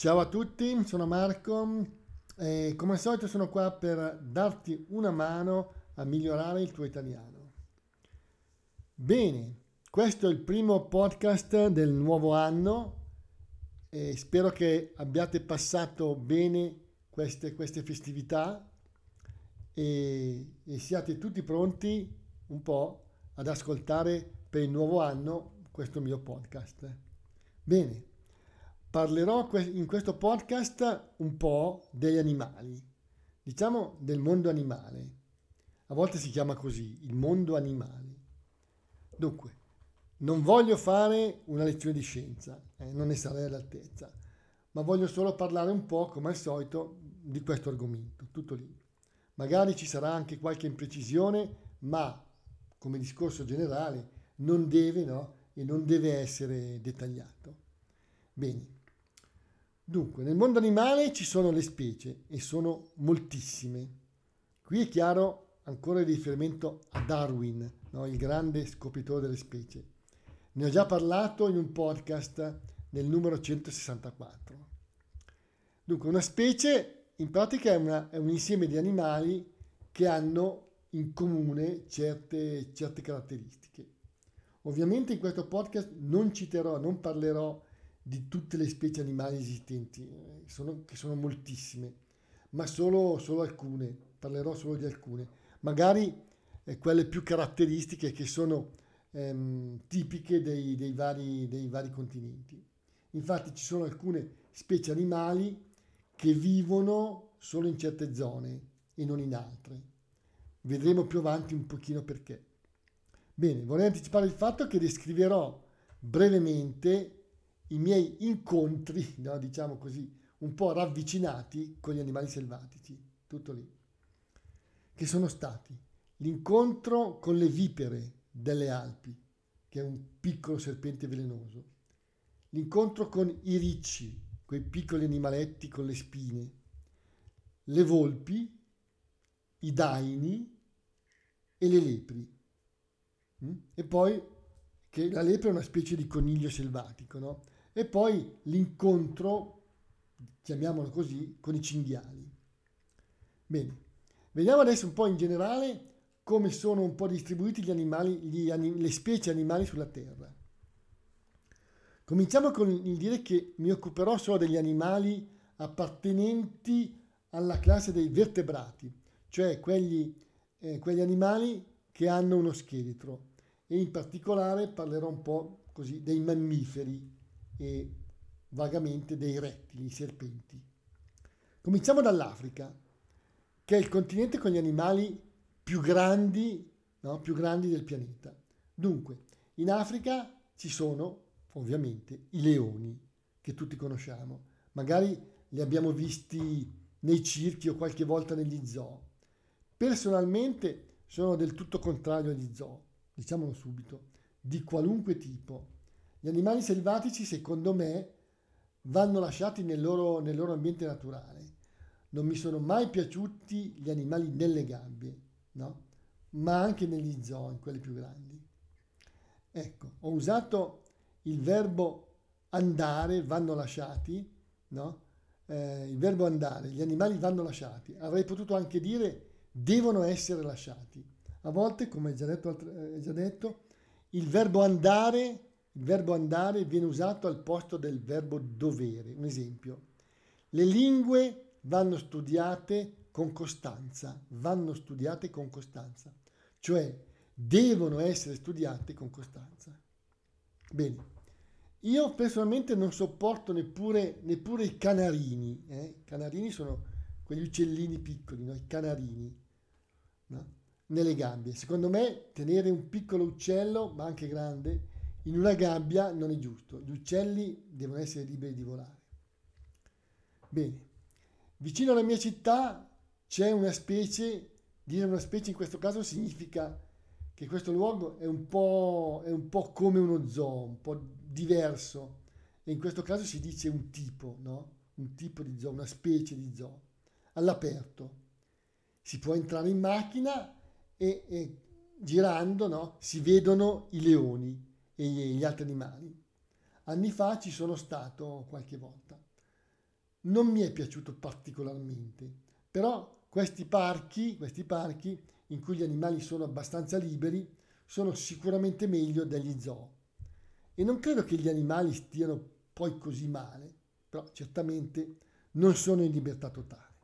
Ciao a tutti, sono Marco e come al solito sono qua per darti una mano a migliorare il tuo italiano. Bene, questo è il primo podcast del nuovo anno e spero che abbiate passato bene queste, queste festività e, e siate tutti pronti un po' ad ascoltare per il nuovo anno questo mio podcast. Bene, parlerò in questo podcast un po' degli animali, diciamo del mondo animale. A volte si chiama così, il mondo animale. Dunque, non voglio fare una lezione di scienza, eh, non ne sarei all'altezza, ma voglio solo parlare un po', come al solito, di questo argomento, tutto lì. Magari ci sarà anche qualche imprecisione, ma come discorso generale non deve, no? E non deve essere dettagliato. Bene. Dunque, nel mondo animale ci sono le specie e sono moltissime. Qui è chiaro ancora il riferimento a Darwin, no? il grande scopritore delle specie. Ne ho già parlato in un podcast nel numero 164. Dunque, una specie in pratica è, una, è un insieme di animali che hanno in comune certe, certe caratteristiche. Ovviamente in questo podcast non citerò, non parlerò di tutte le specie animali esistenti, eh, sono, che sono moltissime, ma solo, solo, alcune, parlerò solo di alcune, magari eh, quelle più caratteristiche che sono ehm, tipiche dei, dei, vari, dei vari continenti. Infatti ci sono alcune specie animali che vivono solo in certe zone e non in altre. Vedremo più avanti un pochino perché. Bene, vorrei anticipare il fatto che descriverò brevemente i miei incontri, no, diciamo così, un po' ravvicinati con gli animali selvatici, tutto lì, che sono stati l'incontro con le vipere delle Alpi, che è un piccolo serpente velenoso, l'incontro con i ricci, quei piccoli animaletti con le spine, le volpi, i daini e le lepri. Mm? E poi che la lepre è una specie di coniglio selvatico, no? E poi l'incontro, chiamiamolo così, con i cinghiali. Bene, vediamo adesso un po' in generale come sono un po' distribuiti gli animali, gli anim- le specie animali sulla Terra. Cominciamo con il dire che mi occuperò solo degli animali appartenenti alla classe dei vertebrati, cioè quegli, eh, quegli animali che hanno uno scheletro e in particolare parlerò un po' così dei mammiferi, e vagamente dei rettili, i serpenti. Cominciamo dall'Africa, che è il continente con gli animali più grandi, no? più grandi del pianeta. Dunque, in Africa ci sono ovviamente i leoni, che tutti conosciamo. Magari li abbiamo visti nei circhi o qualche volta negli zoo. Personalmente sono del tutto contrario agli zoo, diciamolo subito, di qualunque tipo. Gli animali selvatici, secondo me, vanno lasciati nel loro, nel loro ambiente naturale. Non mi sono mai piaciuti gli animali nelle gabbie, no? ma anche negli zoo, in quelli più grandi. Ecco, ho usato il verbo andare, vanno lasciati, no? Eh, il verbo andare, gli animali vanno lasciati. Avrei potuto anche dire devono essere lasciati. A volte, come già detto, eh, già detto il verbo andare il verbo andare viene usato al posto del verbo dovere. Un esempio. Le lingue vanno studiate con costanza, vanno studiate con costanza, cioè devono essere studiate con costanza. Bene, io personalmente non sopporto neppure, neppure i canarini. Eh? I canarini sono quegli uccellini piccoli, no? i canarini, no? nelle gabbie. Secondo me tenere un piccolo uccello, ma anche grande, in una gabbia non è giusto, gli uccelli devono essere liberi di volare. Bene, vicino alla mia città c'è una specie, dire una specie in questo caso significa che questo luogo è un po', è un po come uno zoo, un po' diverso, e in questo caso si dice un tipo, no? Un tipo di zoo, una specie di zoo, all'aperto. Si può entrare in macchina e, e girando no? si vedono i leoni e gli altri animali. Anni fa ci sono stato qualche volta. non mi è piaciuto particolarmente, però questi parchi, questi parchi in cui gli animali sono abbastanza liberi sono sicuramente meglio degli zoo. E non credo che gli animali stiano poi così male, però certamente non sono in libertà totale.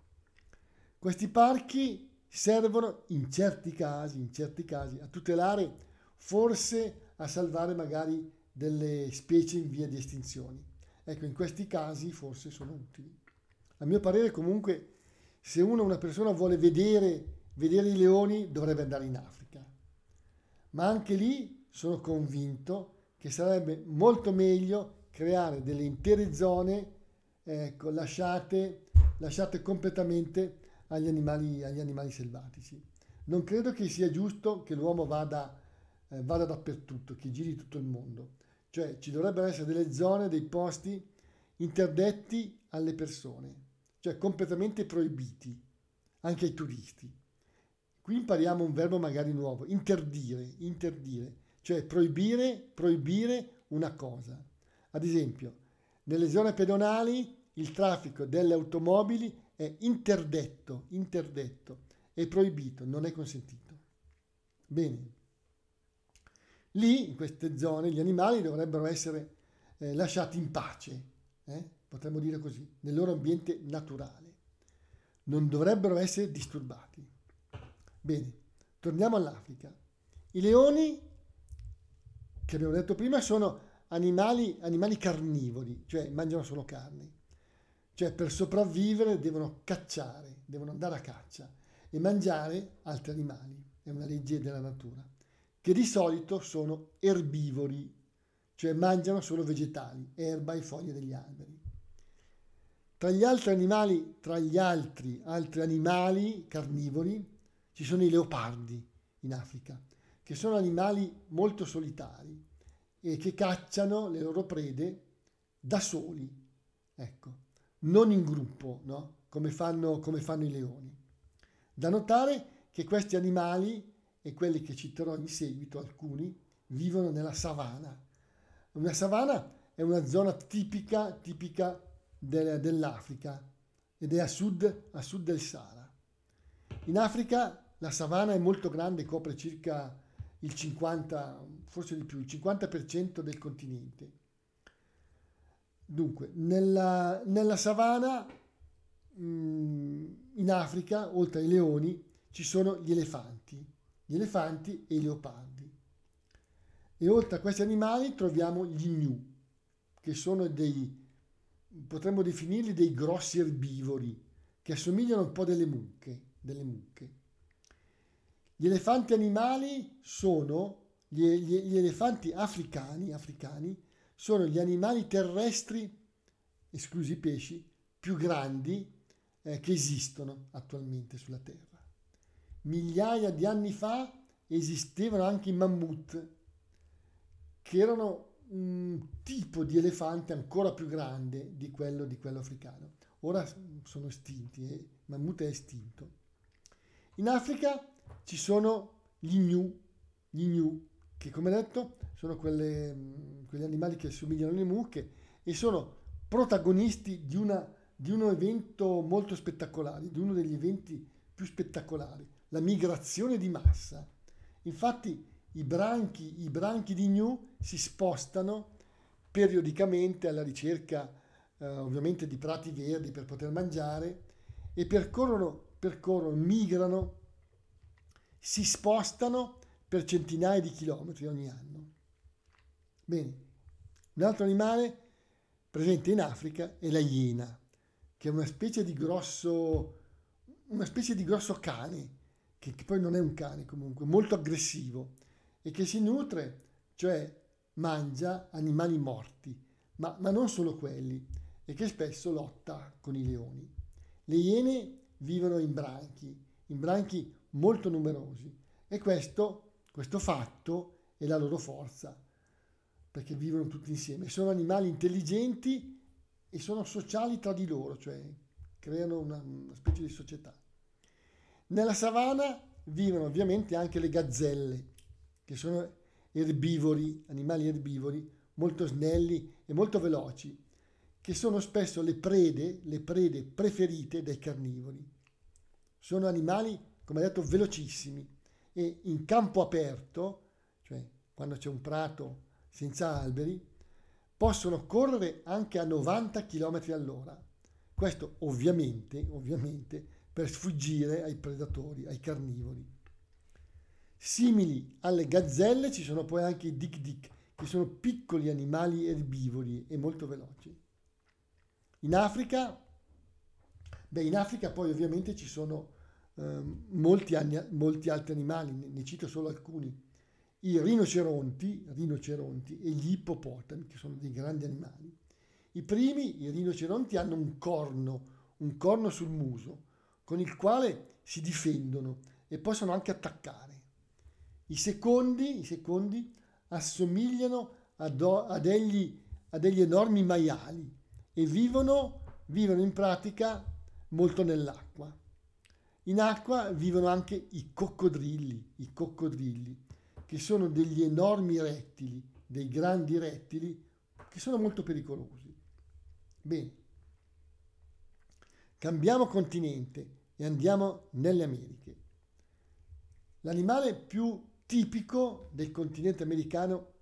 Questi parchi servono in certi casi, in certi casi a tutelare, forse a salvare magari delle specie in via di estinzione. Ecco, in questi casi forse sono utili. A mio parere comunque se uno, una persona vuole vedere, vedere i leoni dovrebbe andare in Africa. Ma anche lì sono convinto che sarebbe molto meglio creare delle intere zone ecco, lasciate, lasciate completamente agli animali, agli animali selvatici. Non credo che sia giusto che l'uomo vada, eh, vada dappertutto, che giri tutto il mondo. Cioè ci dovrebbero essere delle zone, dei posti interdetti alle persone, cioè completamente proibiti anche ai turisti. Qui impariamo un verbo magari nuovo, interdire, interdire, cioè proibire, proibire una cosa. Ad esempio, nelle zone pedonali il traffico delle automobili è interdetto, interdetto, è proibito, non è consentito. Bene. Lì, in queste zone, gli animali dovrebbero essere eh, lasciati in pace, eh? potremmo dire così, nel loro ambiente naturale. Non dovrebbero essere disturbati. Bene, torniamo all'Africa. I leoni, che abbiamo detto prima, sono animali, animali carnivori, cioè mangiano solo carne. Cioè per sopravvivere devono cacciare, devono andare a caccia e mangiare altri animali. È una legge della natura che di solito sono erbivori, cioè mangiano solo vegetali, erba e foglie degli alberi. Tra gli altri animali, tra gli altri, altri animali carnivori, ci sono i leopardi in Africa, che sono animali molto solitari e che cacciano le loro prede da soli, ecco, non in gruppo, no? come, fanno, come fanno i leoni. Da notare che questi animali e quelli che citerò in seguito, alcuni, vivono nella savana. Una savana è una zona tipica, tipica del, dell'Africa ed è a sud, a sud del Sahara. In Africa la savana è molto grande, copre circa il 50, forse di più, il 50% del continente. Dunque, nella, nella savana mm, in Africa, oltre ai leoni, ci sono gli elefanti gli elefanti e i leopardi. E oltre a questi animali troviamo gli gnu, che sono dei, potremmo definirli dei grossi erbivori, che assomigliano un po' delle mucche. Delle mucche. Gli elefanti animali sono, gli, gli, gli elefanti africani, africani, sono gli animali terrestri, esclusi i pesci, più grandi eh, che esistono attualmente sulla Terra migliaia di anni fa esistevano anche i mammut, che erano un tipo di elefante ancora più grande di quello, di quello africano. Ora sono estinti, eh? il mammut è estinto. In Africa ci sono gli gnu, gli gnu che come detto sono quelle, quegli animali che assomigliano alle mucche e sono protagonisti di, una, di un evento molto spettacolare, di uno degli eventi più spettacolari la migrazione di massa. Infatti i branchi, i branchi di gnu si spostano periodicamente alla ricerca eh, ovviamente di prati verdi per poter mangiare e percorrono, percorrono, migrano, si spostano per centinaia di chilometri ogni anno. Bene, un altro animale presente in Africa è la iena, che è una specie di grosso, una specie di grosso cane che, che poi non è un cane comunque, molto aggressivo e che si nutre, cioè mangia animali morti, ma, ma non solo quelli, e che spesso lotta con i leoni. Le iene vivono in branchi, in branchi molto numerosi e questo, questo fatto è la loro forza, perché vivono tutti insieme. Sono animali intelligenti e sono sociali tra di loro, cioè creano una, una specie di società. Nella savana vivono ovviamente anche le gazzelle, che sono erbivori, animali erbivori, molto snelli e molto veloci, che sono spesso le prede, le prede preferite dai carnivori. Sono animali, come detto, velocissimi e in campo aperto, cioè quando c'è un prato senza alberi, possono correre anche a 90 km all'ora. Questo ovviamente, ovviamente per sfuggire ai predatori, ai carnivori. Simili alle gazzelle ci sono poi anche i dik-dik, che sono piccoli animali erbivori e molto veloci. In Africa, beh, in Africa poi ovviamente ci sono eh, molti, molti, altri animali, ne, ne, cito solo alcuni. I rinoceronti, rinoceronti e gli ippopotami, che sono dei grandi animali. I primi, i rinoceronti, hanno un corno, un corno sul muso, con il quale si difendono e possono anche attaccare. I secondi, i secondi assomigliano a, do, a, degli, a degli enormi maiali e vivono, vivono in pratica molto nell'acqua. In acqua vivono anche i coccodrilli, i coccodrilli, che sono degli enormi rettili, dei grandi rettili, che sono molto pericolosi. Bene, cambiamo continente e andiamo nelle Americhe. L'animale più tipico del continente americano,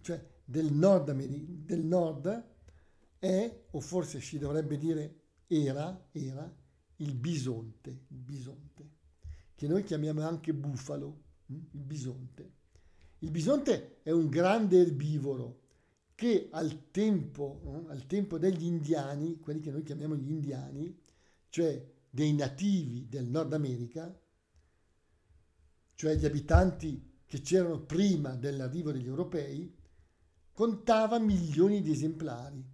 cioè del nord, del nord è, o forse si dovrebbe dire era, era, il bisonte, il bisonte, che noi chiamiamo anche bufalo, hm? il bisonte. Il bisonte è un grande erbivoro che al tempo, eh, al tempo degli indiani, quelli che noi chiamiamo gli indiani, cioè dei nativi del Nord America, cioè gli abitanti che c'erano prima dell'arrivo degli europei, contava milioni di esemplari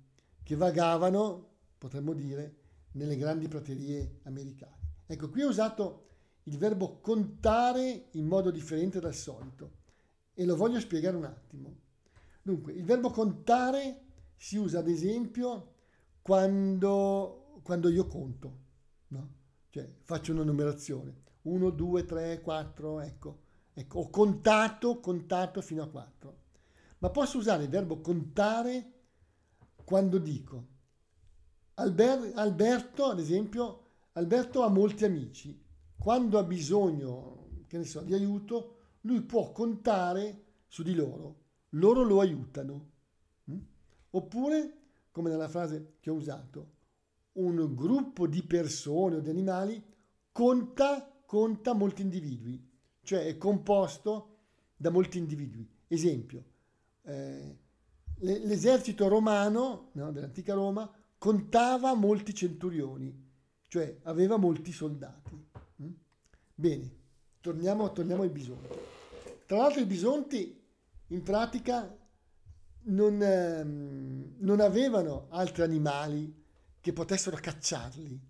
che vagavano, potremmo dire, nelle grandi praterie americane. Ecco, qui ho usato il verbo contare in modo differente dal solito e lo voglio spiegare un attimo. Dunque, il verbo contare si usa ad esempio quando, quando io conto, no? cioè faccio una numerazione, 1, 2, 3, 4, ecco. ecco, ho contato, contato fino a 4. Ma posso usare il verbo contare quando dico Alber, Alberto, ad esempio, Alberto ha molti amici. Quando ha bisogno, che ne so, di aiuto, lui può contare su di loro. Loro lo aiutano. Mm? Oppure, come nella frase che ho usato, un gruppo di persone o di animali conta, conta molti individui, cioè è composto da molti individui. Esempio, eh, l'esercito romano no, dell'antica Roma contava molti centurioni, cioè aveva molti soldati. Mm? Bene, torniamo, torniamo ai bisonti. Tra l'altro i bisonti in pratica non, ehm, non avevano altri animali che potessero cacciarli,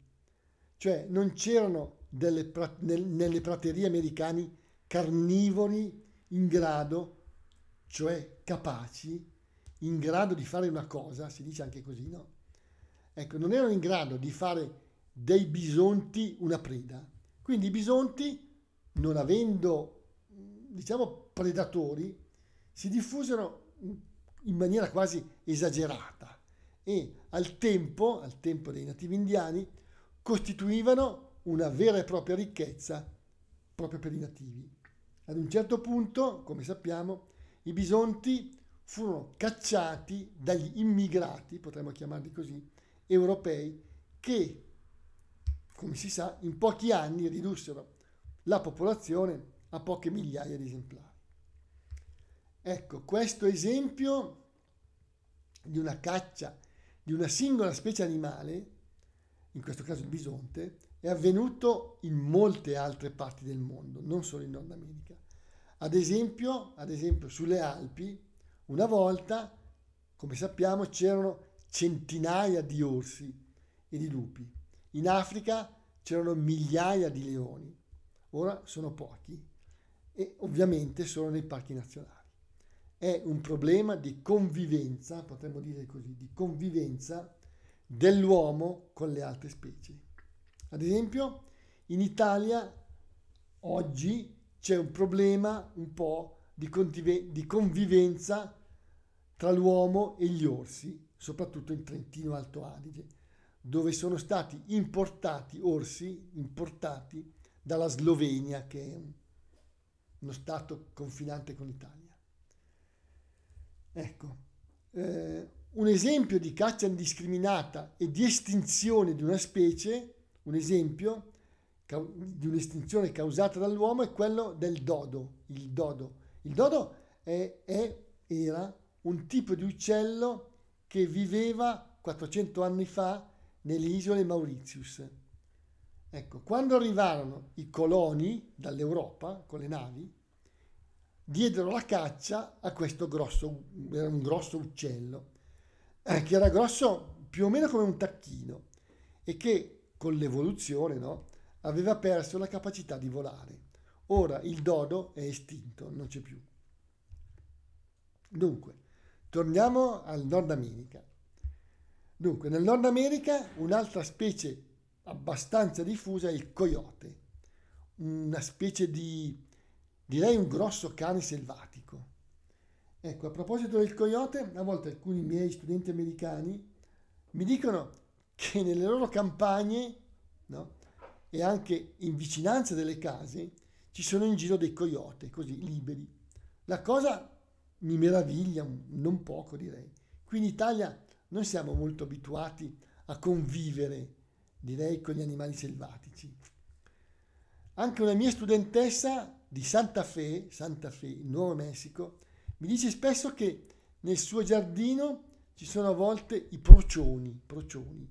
cioè non c'erano delle, nel, nelle praterie americane carnivori in grado, cioè capaci, in grado di fare una cosa, si dice anche così, no? Ecco, non erano in grado di fare dei bisonti una preda. Quindi i bisonti, non avendo, diciamo, predatori, si diffusero in maniera quasi esagerata e al tempo, al tempo dei nativi indiani, costituivano una vera e propria ricchezza proprio per i nativi. Ad un certo punto, come sappiamo, i bisonti furono cacciati dagli immigrati, potremmo chiamarli così, europei, che, come si sa, in pochi anni ridussero la popolazione a poche migliaia di esemplari. Ecco, questo esempio di una caccia di una singola specie animale, in questo caso il bisonte, è avvenuto in molte altre parti del mondo, non solo in Nord America. Ad esempio, ad esempio sulle Alpi, una volta, come sappiamo, c'erano centinaia di orsi e di lupi. In Africa c'erano migliaia di leoni, ora sono pochi e ovviamente sono nei parchi nazionali. È un problema di convivenza, potremmo dire così, di convivenza dell'uomo con le altre specie. Ad esempio, in Italia oggi c'è un problema un po' di, convivenza tra l'uomo e gli orsi, soprattutto in Trentino Alto Adige, dove sono stati importati orsi, importati dalla Slovenia, che è uno stato confinante con l'Italia. Ecco, eh, un esempio di caccia indiscriminata e di estinzione di una specie, un esempio di un'estinzione causata dall'uomo è quello del dodo, il dodo. Il dodo è, è, era un tipo di uccello che viveva 400 anni fa nelle isole Mauritius. Ecco, quando arrivarono i coloni dall'Europa con le navi, diedero la caccia a questo grosso, era un grosso uccello, eh, che era grosso più o meno come un tacchino e che con l'evoluzione no, aveva perso la capacità di volare. Ora il dodo è estinto, non c'è più. Dunque, torniamo al Nord America. Dunque, nel Nord America un'altra specie abbastanza diffusa è il coyote, una specie di, direi un grosso cane selvatico. Ecco, a proposito del coyote, a volte alcuni miei studenti americani mi dicono che nelle loro campagne, no, e anche in vicinanza delle case ci sono in giro dei coyote, così liberi. La cosa mi meraviglia non poco, direi. Qui in Italia non siamo molto abituati a convivere, direi, con gli animali selvatici. Anche una mia studentessa di Santa Fe, Santa Fe, Nuovo Messico, mi dice spesso che nel suo giardino ci sono a volte i procioni, procioni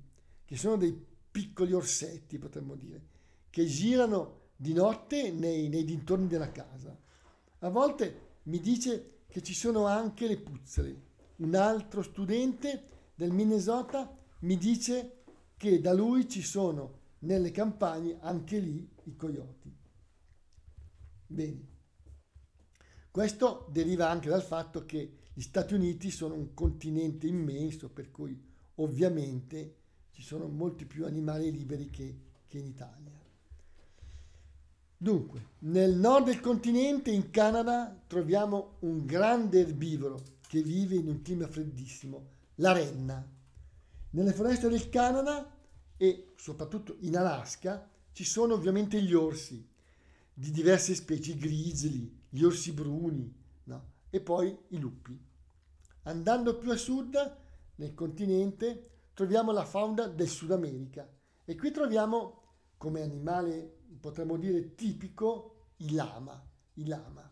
che sono dei piccoli orsetti, potremmo dire, che girano di notte nei, nei dintorni della casa. A volte mi dice che ci sono anche le puzzole. Un altro studente del Minnesota mi dice che da lui ci sono nelle campagne anche lì i coyote. Bene. Questo deriva anche dal fatto che gli Stati Uniti sono un continente immenso, per cui ovviamente ci sono molti più animali liberi che, che in Italia. Dunque, nel nord del continente, in Canada, troviamo un grande erbivoro che vive in un clima freddissimo, la renna. Nelle foreste del Canada e soprattutto in Alaska ci sono ovviamente gli orsi di diverse specie, i grizzly, gli orsi bruni no? e poi i lupi. Andando più a sud, nel continente, troviamo la fauna del Sud America e qui troviamo come animale potremmo dire tipico, il lama. Il lama,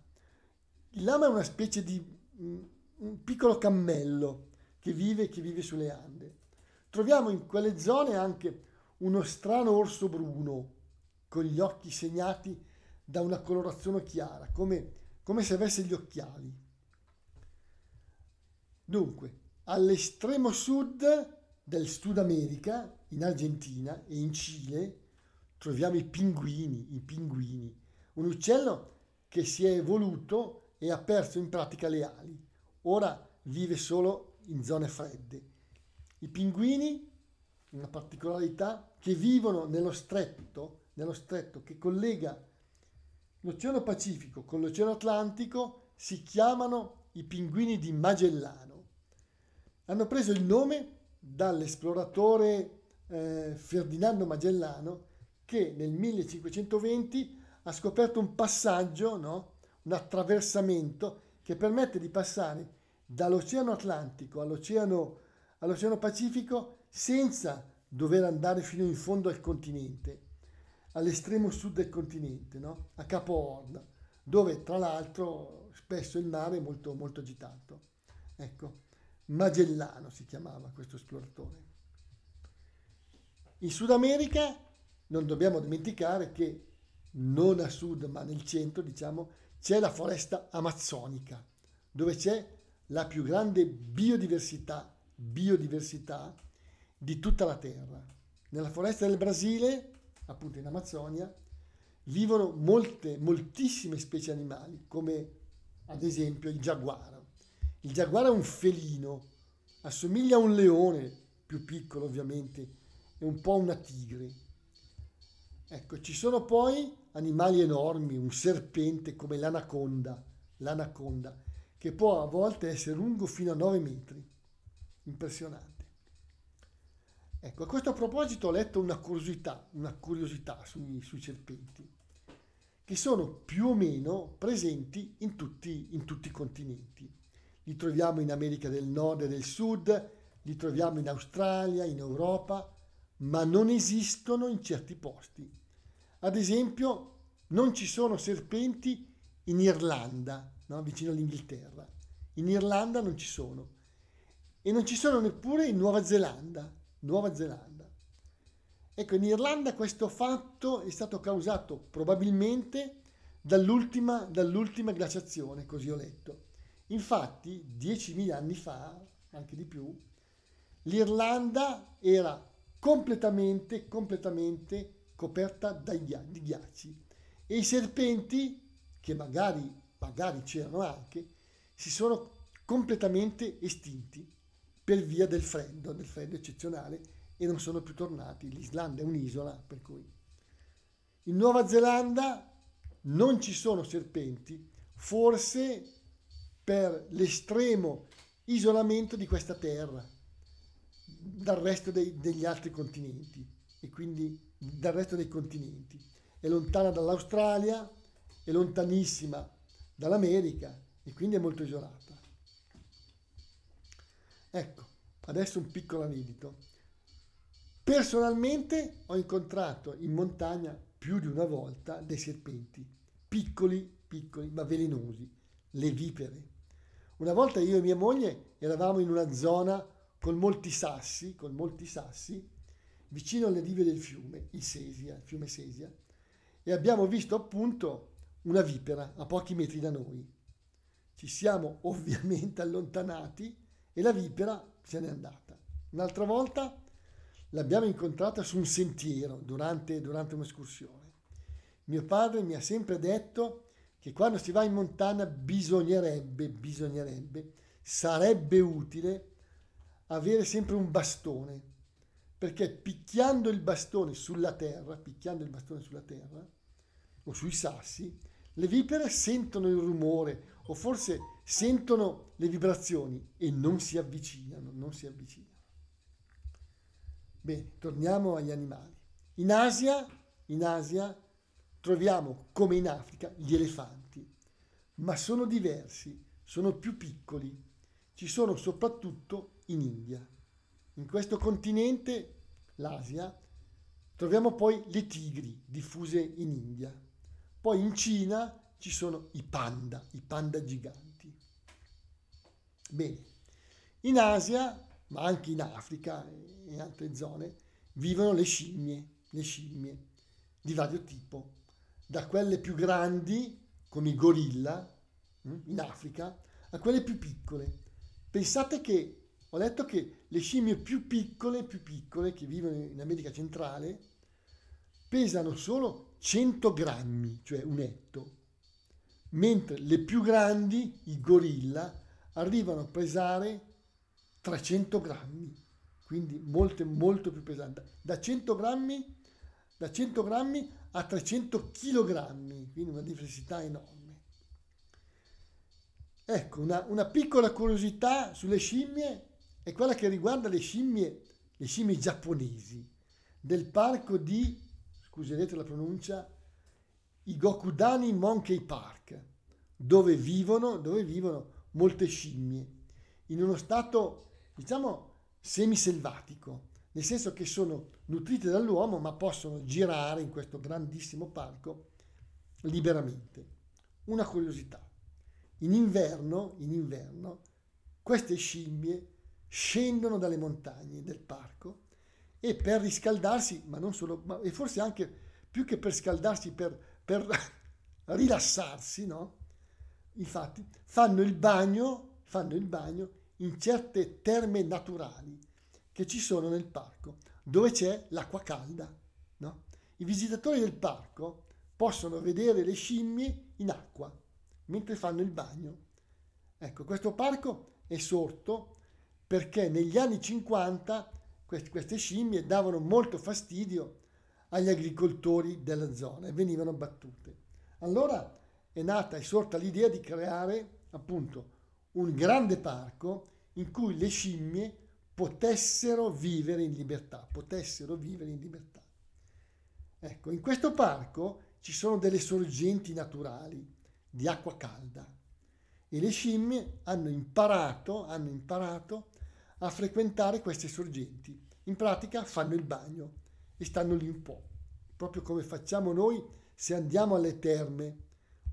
il lama è una specie di mm, un piccolo cammello che vive, che vive sulle Ande. Troviamo in quelle zone anche uno strano orso bruno con gli occhi segnati da una colorazione chiara, come, come se avesse gli occhiali. Dunque, all'estremo sud del Sud America, in Argentina e in Cile, troviamo i pinguini, i pinguini, un uccello che si è evoluto e ha perso in pratica le ali. Ora vive solo in zone fredde. I pinguini, una particolarità, che vivono nello stretto, nello stretto che collega l'Oceano Pacifico con l'Oceano Atlantico, si chiamano i pinguini di Magellano. Hanno preso il nome dall'esploratore eh, Ferdinando Magellano che nel 1520 ha scoperto un passaggio, no? un attraversamento che permette di passare dall'Oceano Atlantico all'Oceano, all'Oceano Pacifico senza dover andare fino in fondo al continente, all'estremo sud del continente, no? a Capo Horn, dove tra l'altro spesso il mare è molto, molto agitato. Ecco, Magellano si chiamava questo esploratore. In Sud America non dobbiamo dimenticare che non a sud ma nel centro, diciamo, c'è la foresta amazzonica, dove c'è la più grande biodiversità, biodiversità di tutta la Terra. Nella foresta del Brasile, appunto in Amazzonia, vivono molte, moltissime specie animali, come ad esempio il giaguaro. Il giaguaro è un felino, assomiglia a un leone, più piccolo ovviamente, è un po' una tigre. Ecco, ci sono poi animali enormi, un serpente come l'anaconda, l'anaconda, che può a volte essere lungo fino a 9 metri. impressionante. Ecco, a questo proposito ho letto una curiosità, una curiosità sui, sui serpenti, che sono più o meno presenti in tutti, in tutti i continenti. Li troviamo in America del Nord e del Sud, li troviamo in Australia, in Europa, ma non esistono in certi posti. Ad esempio, non ci sono serpenti in Irlanda, no? vicino all'Inghilterra. In Irlanda non ci sono. E non ci sono neppure in Nuova Zelanda. Nuova Zelanda. Ecco, in Irlanda questo fatto è stato causato probabilmente dall'ultima, dall'ultima glaciazione, così ho letto. Infatti, 10.000 anni fa, anche di più, l'Irlanda era completamente, completamente coperta di ghiacci e i serpenti, che magari, magari c'erano anche, si sono completamente estinti per via del freddo, del freddo eccezionale e non sono più tornati. L'Islanda è un'isola, per cui in Nuova Zelanda non ci sono serpenti, forse per l'estremo isolamento di questa terra dal resto dei, degli altri continenti e quindi dal resto dei continenti. È lontana dall'Australia, è lontanissima dall'America e quindi è molto isolata. Ecco, adesso un piccolo anedito. Personalmente ho incontrato in montagna più di una volta dei serpenti, piccoli, piccoli, ma velenosi, le vipere. Una volta io e mia moglie eravamo in una zona con molti sassi, con molti sassi, vicino alle rive del fiume, il Sesia, il fiume Sesia, e abbiamo visto appunto una vipera a pochi metri da noi. Ci siamo ovviamente allontanati e la vipera se n'è andata. Un'altra volta l'abbiamo incontrata su un sentiero durante, durante un'escursione. Mio padre mi ha sempre detto che quando si va in montagna bisognerebbe, bisognerebbe, sarebbe utile avere sempre un bastone, perché picchiando il bastone sulla terra, picchiando il bastone sulla terra o sui sassi, le vipere sentono il rumore o forse sentono le vibrazioni e non si avvicinano, non si avvicinano. Bene, torniamo agli animali. In Asia, in Asia troviamo, come in Africa, gli elefanti, ma sono diversi, sono più piccoli. Ci sono soprattutto in India. In questo continente, l'Asia, troviamo poi le tigri diffuse in India. Poi in Cina ci sono i panda, i panda giganti. Bene, in Asia, ma anche in Africa e in altre zone, vivono le scimmie, le scimmie di vario tipo, da quelle più grandi, come i gorilla, hm, in Africa, a quelle più piccole. Pensate che ho letto che le scimmie più piccole, più piccole, che vivono in America centrale, pesano solo 100 grammi, cioè un etto, mentre le più grandi, i gorilla, arrivano a pesare 300 grammi, quindi molte, molto più pesanti. Da 100 grammi, da 100 grammi a 300 chilogrammi, quindi una diversità enorme. Ecco, una, una piccola curiosità sulle scimmie è quella che riguarda le scimmie, le scimmie giapponesi del parco di, scuserete la pronuncia, i Gokudani Monkey Park, dove vivono, dove vivono molte scimmie, in uno stato, diciamo, semiselvatico, nel senso che sono nutrite dall'uomo ma possono girare in questo grandissimo parco liberamente. Una curiosità. In inverno, in inverno queste scimmie scendono dalle montagne del parco e per riscaldarsi, ma non solo, ma, e forse anche più che per scaldarsi, per, per rilassarsi, no? Infatti fanno il bagno, fanno il bagno in certe terme naturali che ci sono nel parco, dove c'è l'acqua calda, no? I visitatori del parco possono vedere le scimmie in acqua mentre fanno il bagno. Ecco, questo parco è sorto perché negli anni 50 queste scimmie davano molto fastidio agli agricoltori della zona e venivano battute. Allora è nata e sorta l'idea di creare appunto un grande parco in cui le scimmie potessero vivere in libertà, potessero vivere in libertà. Ecco, in questo parco ci sono delle sorgenti naturali di acqua calda e le scimmie hanno imparato, hanno imparato a frequentare queste sorgenti. In pratica fanno il bagno e stanno lì un po', proprio come facciamo noi se andiamo alle terme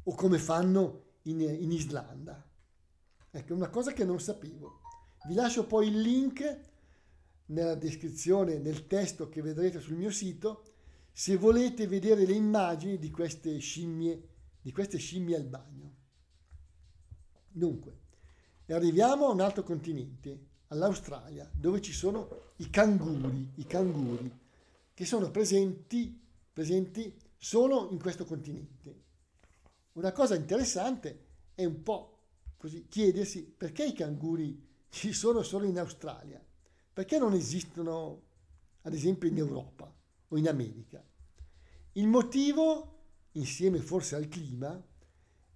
o come fanno in, in Islanda. Ecco, una cosa che non sapevo. Vi lascio poi il link nella descrizione, nel testo che vedrete sul mio sito, se volete vedere le immagini di queste scimmie, di queste scimmie al bagno. Dunque, arriviamo a un altro continente, all'Australia, dove ci sono i canguri, i canguri, che sono presenti, presenti solo in questo continente. Una cosa interessante è un po' così chiedersi perché i canguri ci sono solo in Australia, perché non esistono ad esempio in Europa o in America. Il motivo, insieme forse al clima,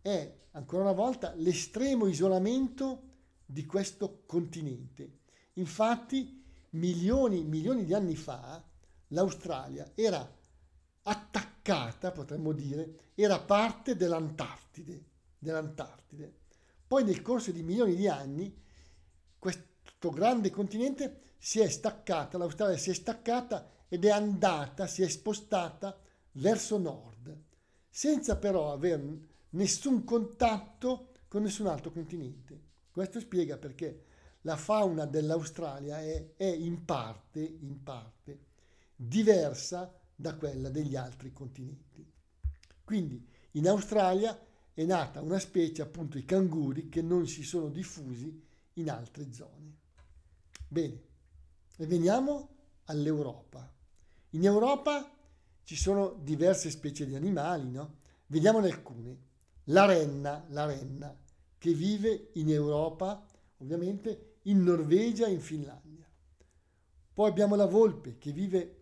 è ancora una volta l'estremo isolamento di questo continente. Infatti, milioni, milioni di anni fa, l'Australia era attaccata, potremmo dire, era parte dell'Antartide, dell'Antartide. Poi nel corso di milioni di anni questo grande continente si è staccata, l'Australia si è staccata ed è andata, si è spostata verso nord, senza però avere nessun contatto con nessun altro continente. Questo spiega perché la fauna dell'Australia è, è in, parte, in parte diversa da quella degli altri continenti. Quindi in Australia è nata una specie, appunto i canguri, che non si sono diffusi in altre zone. Bene, e veniamo all'Europa. In Europa ci sono diverse specie di animali, no? Vediamone alcune. La renna, la renna che vive in Europa, ovviamente in Norvegia e in Finlandia. Poi abbiamo la volpe che vive,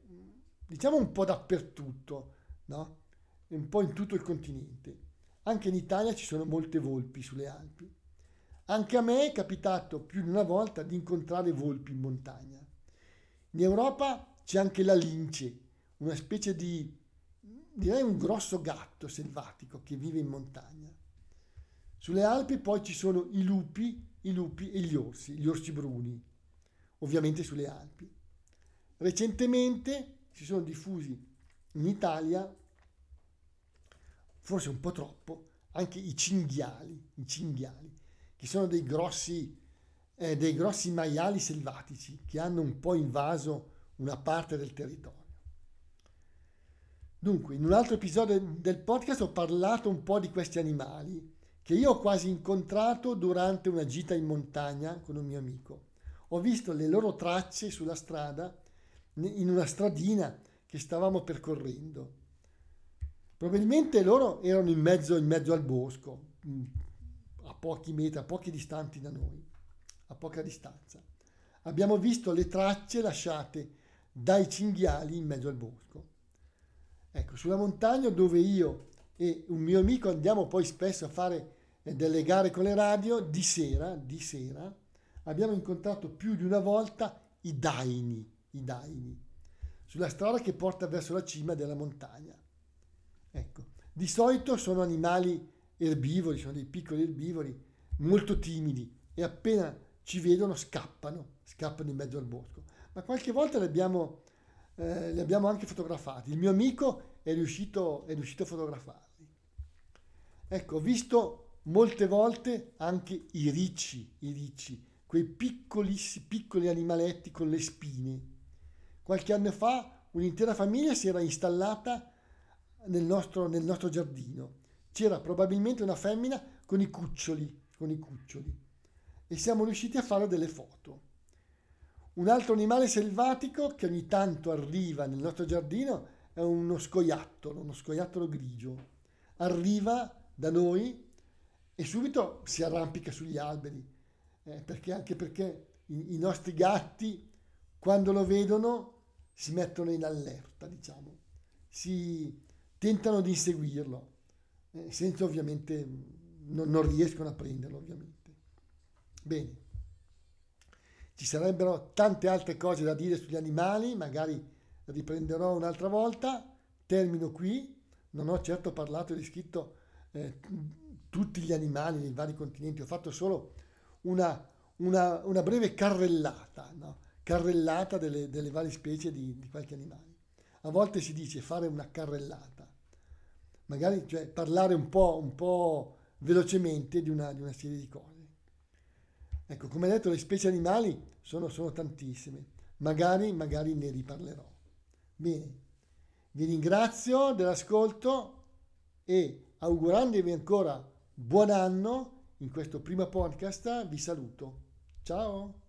diciamo, un po' dappertutto, no? un po' in tutto il continente. Anche in Italia ci sono molte volpi sulle Alpi. Anche a me è capitato più di una volta di incontrare volpi in montagna. In Europa c'è anche la lince, una specie di, direi un grosso gatto selvatico che vive in montagna. Sulle Alpi poi ci sono i lupi, i lupi e gli orsi, gli orsi bruni, ovviamente sulle Alpi. Recentemente si sono diffusi in Italia, forse un po' troppo, anche i cinghiali, i cinghiali che sono dei grossi, eh, dei grossi maiali selvatici che hanno un po' invaso una parte del territorio. Dunque, in un altro episodio del podcast ho parlato un po' di questi animali che io ho quasi incontrato durante una gita in montagna con un mio amico. Ho visto le loro tracce sulla strada, in una stradina che stavamo percorrendo. Probabilmente loro erano in mezzo, in mezzo al bosco, mm, a pochi metri, a pochi distanti da noi, a poca distanza. Abbiamo visto le tracce lasciate dai cinghiali in mezzo al bosco. Ecco, sulla montagna dove io e un mio amico andiamo poi spesso a fare delle gare con le radio, di sera, di sera abbiamo incontrato più di una volta i daini, i daini, sulla strada che porta verso la cima della montagna. Ecco, di solito sono animali erbivori, sono dei piccoli erbivori, molto timidi e appena ci vedono scappano, scappano in mezzo al bosco. Ma qualche volta li abbiamo, eh, li abbiamo anche fotografati. Il mio amico è riuscito, è riuscito a fotografarli. Ecco, ho visto molte volte anche i ricci, i ricci, quei piccolissimi, piccoli animaletti con le spine. Qualche anno fa un'intera famiglia si era installata nel nostro, nel nostro giardino. C'era probabilmente una femmina con i cuccioli, con i cuccioli. E siamo riusciti a fare delle foto. Un altro animale selvatico che ogni tanto arriva nel nostro giardino è uno scoiattolo, uno scoiattolo grigio. Arriva da noi e subito si arrampica sugli alberi, eh, perché anche perché i, i, nostri gatti quando lo vedono si mettono in allerta, diciamo, si tentano di inseguirlo, eh, senza ovviamente, non, non riescono a prenderlo ovviamente. Bene, ci sarebbero tante altre cose da dire sugli animali, magari riprenderò un'altra volta. Termino qui, non ho certo parlato e descritto eh, tutti gli animali dei vari continenti, ho fatto solo una, una, una breve carrellata, no? Carrellata delle, delle, varie specie di, di qualche animale. A volte si dice fare una carrellata, magari cioè, parlare un po', un po' velocemente di una, di una, serie di cose. Ecco, come detto, le specie animali sono, sono tantissime, magari, magari ne riparlerò. Bene, vi ringrazio dell'ascolto e augurandovi ancora buon anno in questo primo podcast vi saluto. Ciao!